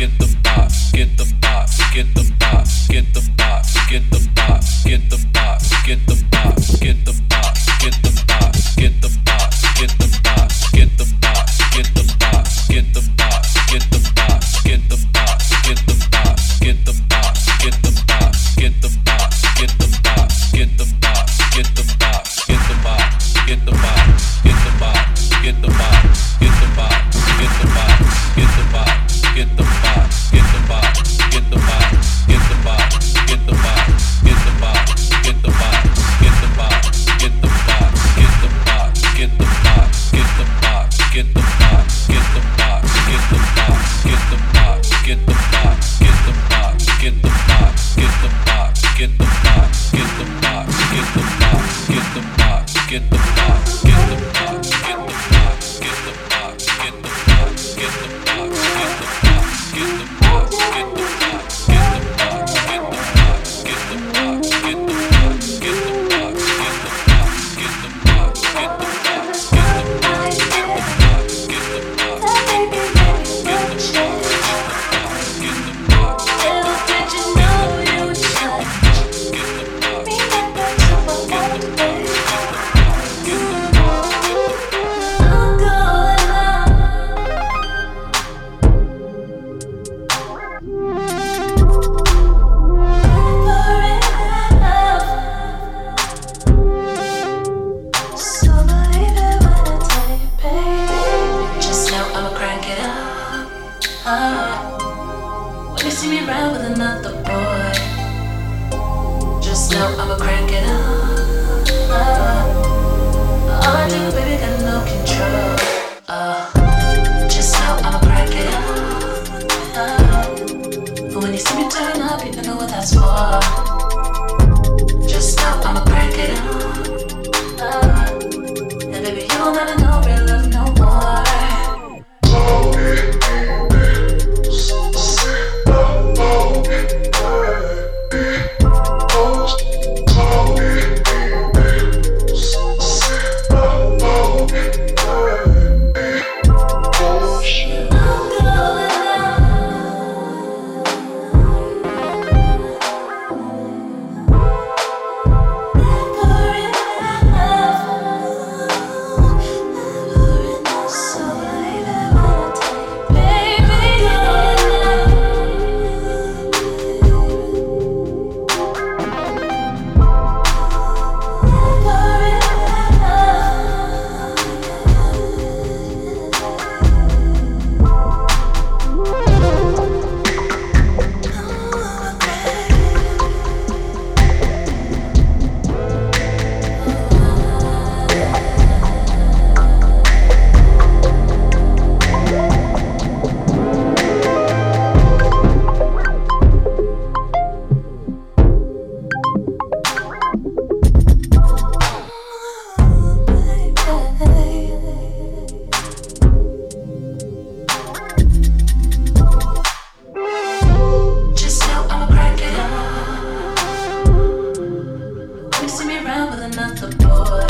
get the box. I'ma crank it up. I do, baby, got no control. another boy.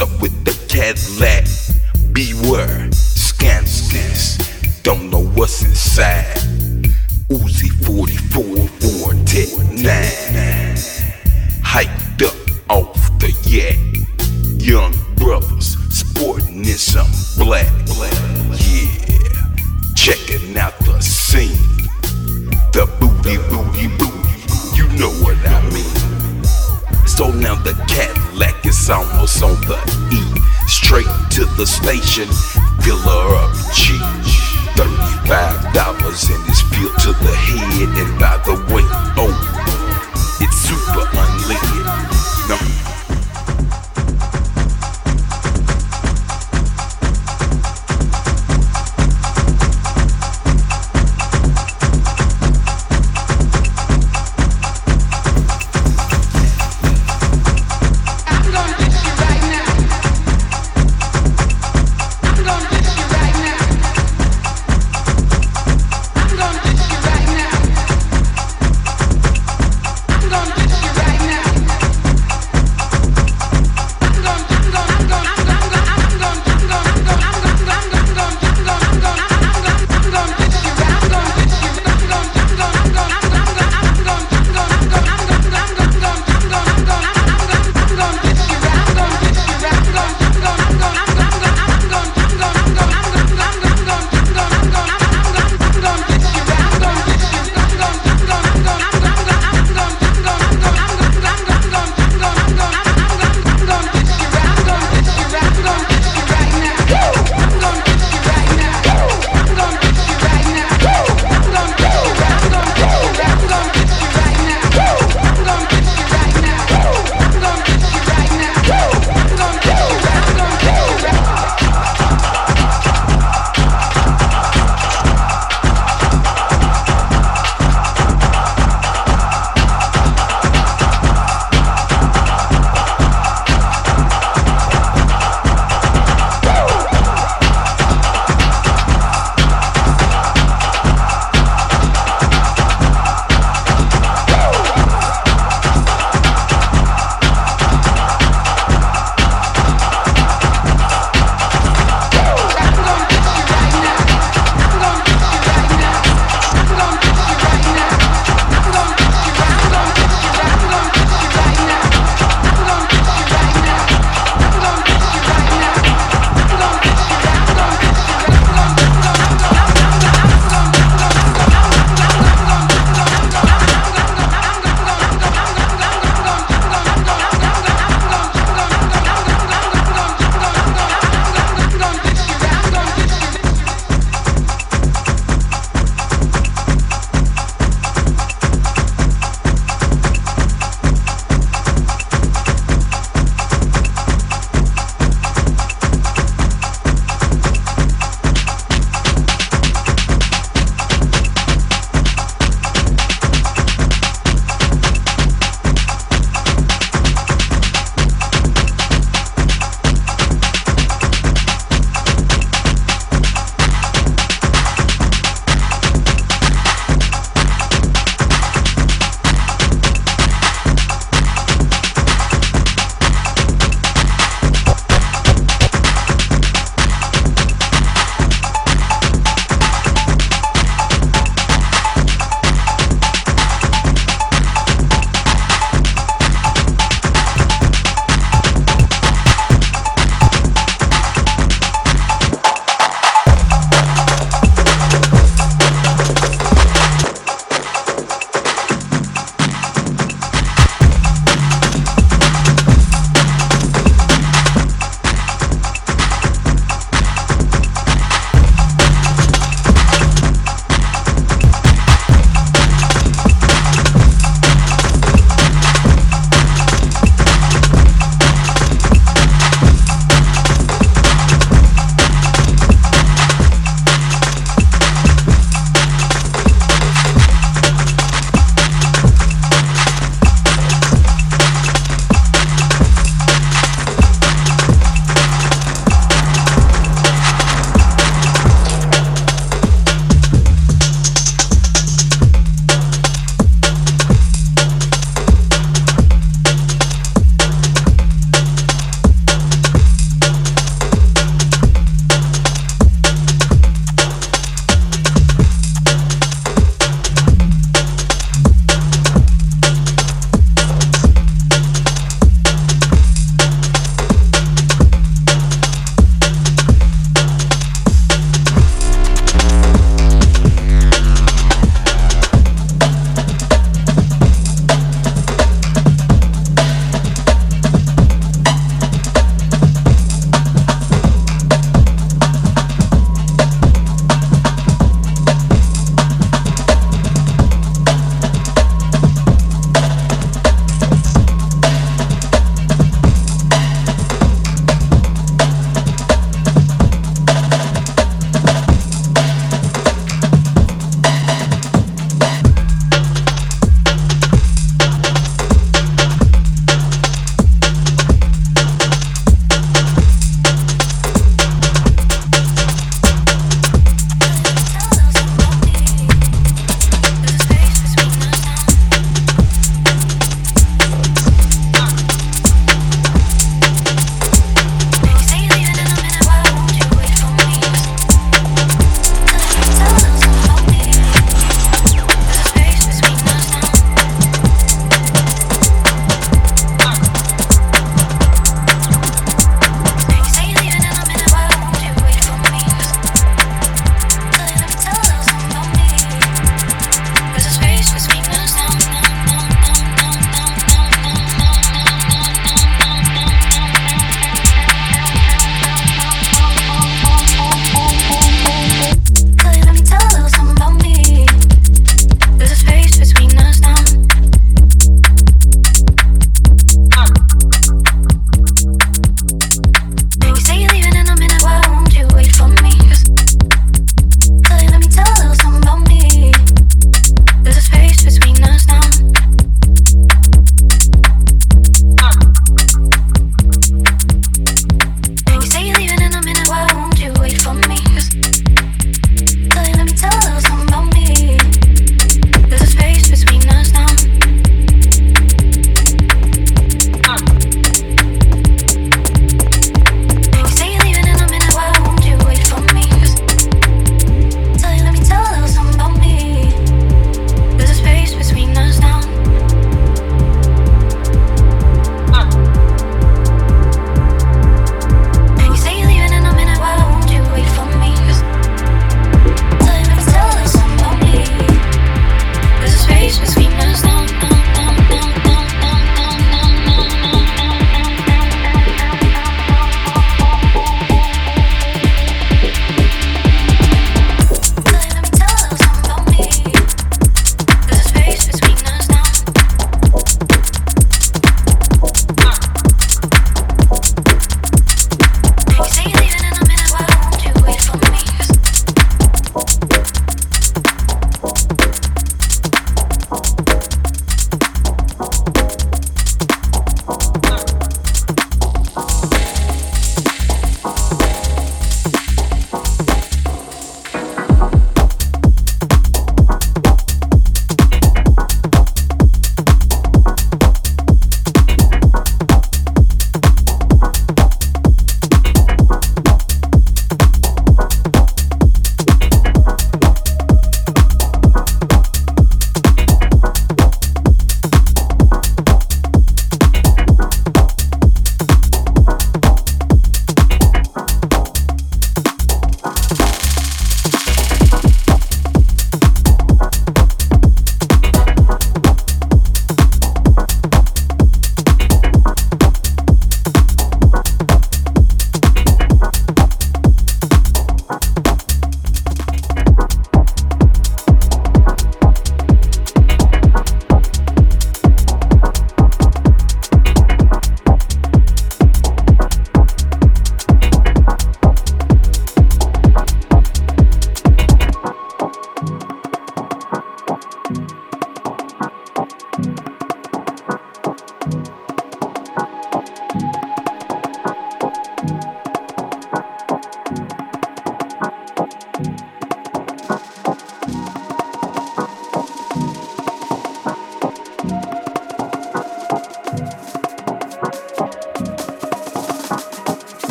Up with the Cadillac?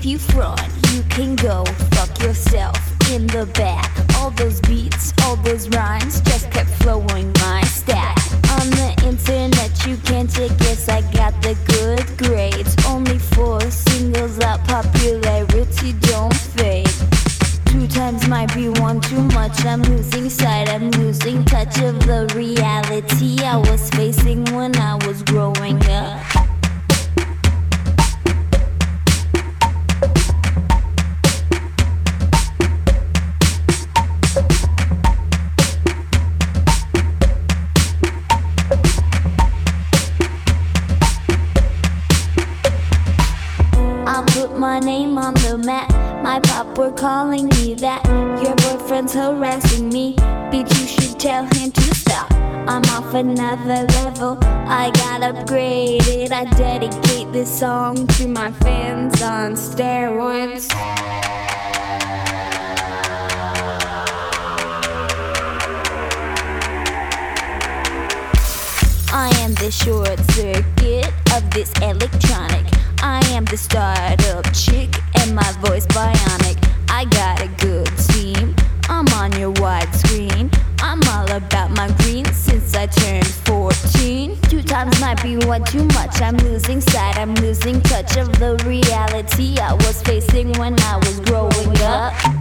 If you front, you can go fuck yourself in the back. All those beats, all those rhymes just kept flowing my stack. On the internet, you can check, yes, I got the good grades. Only four singles up, popularity don't fade. Two times might be one too much. I'm losing sight, I'm losing touch of the reality I was facing when I was growing up. Were calling me that. Your boyfriend's harassing me. Bitch, you should tell him to stop. I'm off another level. I got upgraded. I dedicate this song to my fans on steroids. I am the short circuit of this electronic. I am the startup chick, and my voice bionic. I got a good team. I'm on your widescreen. I'm all about my green since I turned 14. Two times might be one too much. I'm losing sight. I'm losing touch of the reality I was facing when I was growing up.